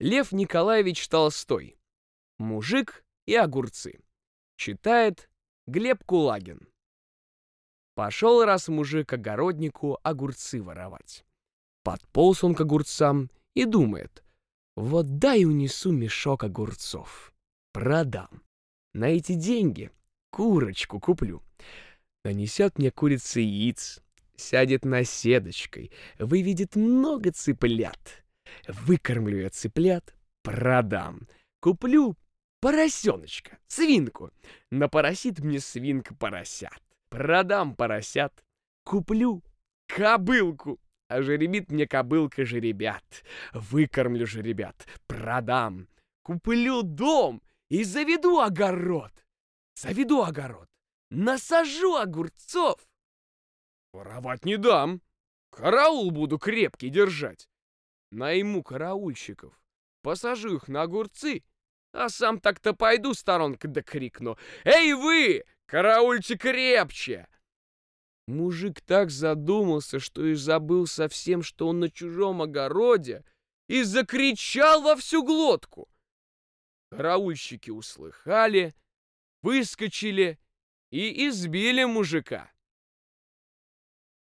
Лев Николаевич Толстой. Мужик и огурцы. Читает Глеб Кулагин. Пошел раз мужик огороднику огурцы воровать. Подполз он к огурцам и думает, вот дай унесу мешок огурцов. Продам. На эти деньги курочку куплю. Нанесет мне курица яиц, сядет на седочкой, выведет много цыплят. Выкормлю я цыплят, продам. Куплю поросеночка, свинку. Напоросит мне свинка поросят. Продам поросят. Куплю кобылку. А жеребит мне кобылка жеребят. Выкормлю жеребят, продам. Куплю дом и заведу огород. Заведу огород. Насажу огурцов. Воровать не дам. Караул буду крепкий держать. Найму караульщиков, посажу их на огурцы, а сам так-то пойду сторонка да крикну. «Эй вы, караульчик крепче!» Мужик так задумался, что и забыл совсем, что он на чужом огороде, и закричал во всю глотку. Караульщики услыхали, выскочили и избили мужика.